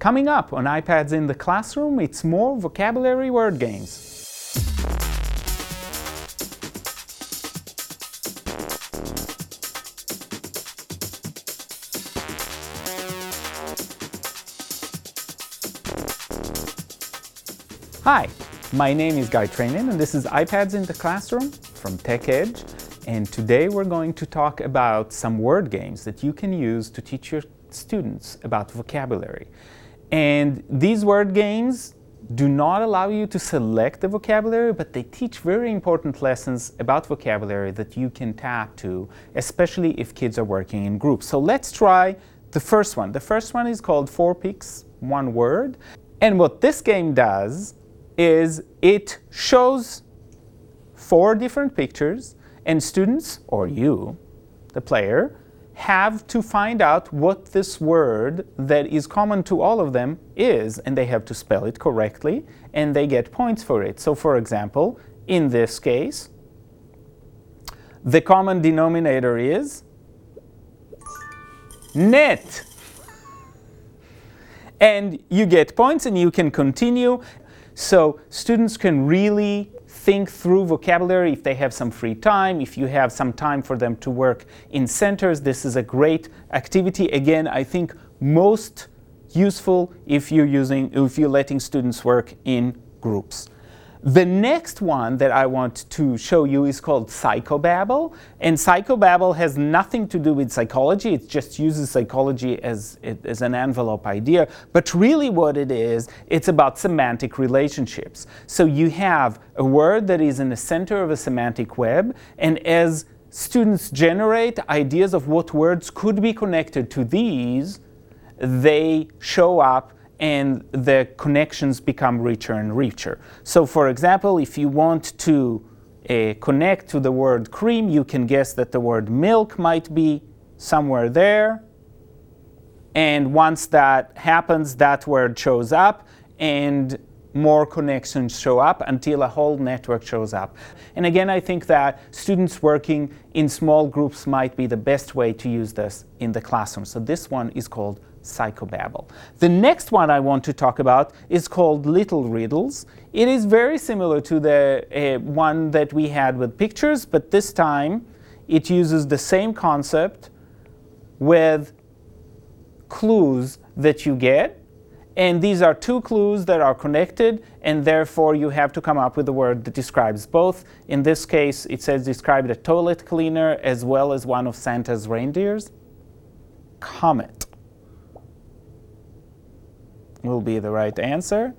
Coming up on iPads in the classroom, it's more vocabulary word games. Hi, my name is Guy Trainin and this is iPads in the Classroom from TechEdge. And today we're going to talk about some word games that you can use to teach your students about vocabulary. And these word games do not allow you to select the vocabulary, but they teach very important lessons about vocabulary that you can tap to, especially if kids are working in groups. So let's try the first one. The first one is called Four Pics, One Word. And what this game does is it shows four different pictures, and students, or you, the player, have to find out what this word that is common to all of them is, and they have to spell it correctly, and they get points for it. So, for example, in this case, the common denominator is net. And you get points and you can continue. So students can really think through vocabulary if they have some free time, if you have some time for them to work in centers. This is a great activity. Again, I think most useful if you're using if you're letting students work in groups. The next one that I want to show you is called Psychobabble. And Psychobabble has nothing to do with psychology. It just uses psychology as, as an envelope idea. But really what it is, it's about semantic relationships. So you have a word that is in the center of a semantic web. And as students generate ideas of what words could be connected to these, they show up and the connections become richer and richer. So for example, if you want to uh, connect to the word cream, you can guess that the word milk might be somewhere there. And once that happens, that word shows up and more connections show up until a whole network shows up. And again, I think that students working in small groups might be the best way to use this in the classroom. So this one is called psychobabble. The next one I want to talk about is called Little Riddles. It is very similar to the uh, one that we had with pictures, but this time it uses the same concept with clues that you get. And these are two clues that are connected, and therefore you have to come up with a word that describes both. In this case, it says describe the toilet cleaner as well as one of Santa's reindeers. Comet will be the right answer.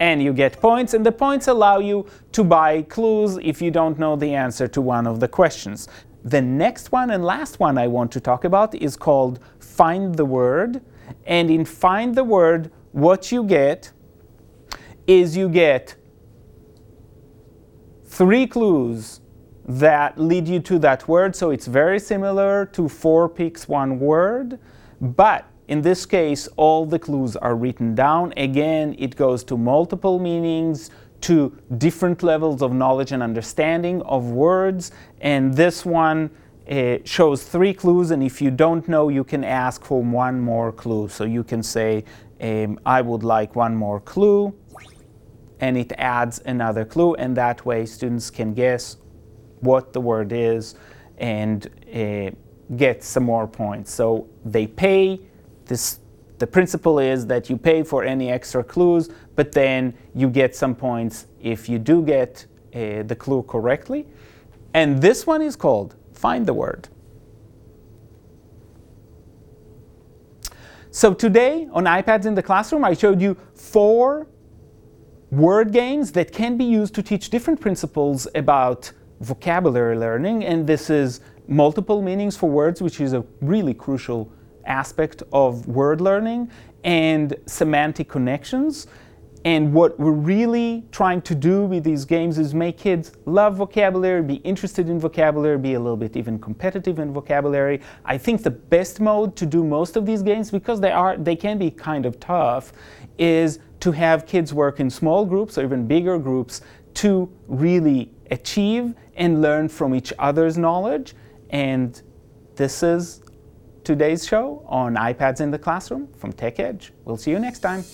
And you get points, and the points allow you to buy clues if you don't know the answer to one of the questions. The next one and last one I want to talk about is called Find the Word. And in Find the Word, what you get is you get three clues that lead you to that word. So it's very similar to four pics, one word. But in this case, all the clues are written down. Again, it goes to multiple meanings, to different levels of knowledge and understanding of words. And this one uh, shows three clues, and if you don't know, you can ask for one more clue. So you can say, um, I would like one more clue, and it adds another clue, and that way students can guess what the word is and uh, get some more points. So they pay this, the principle is that you pay for any extra clues, but then you get some points if you do get uh, the clue correctly. And this one is called Find the Word. So today on iPads in the Classroom, I showed you four word games that can be used to teach different principles about vocabulary learning. And this is multiple meanings for words, which is a really crucial aspect of word learning and semantic connections. And what we're really trying to do with these games is make kids love vocabulary, be interested in vocabulary, be a little bit even competitive in vocabulary. I think the best mode to do most of these games, because they are they can be kind of tough, is to have kids work in small groups or even bigger groups to really achieve and learn from each other's knowledge. And this is today's show on iPads in the classroom from TechEdge. We'll see you next time.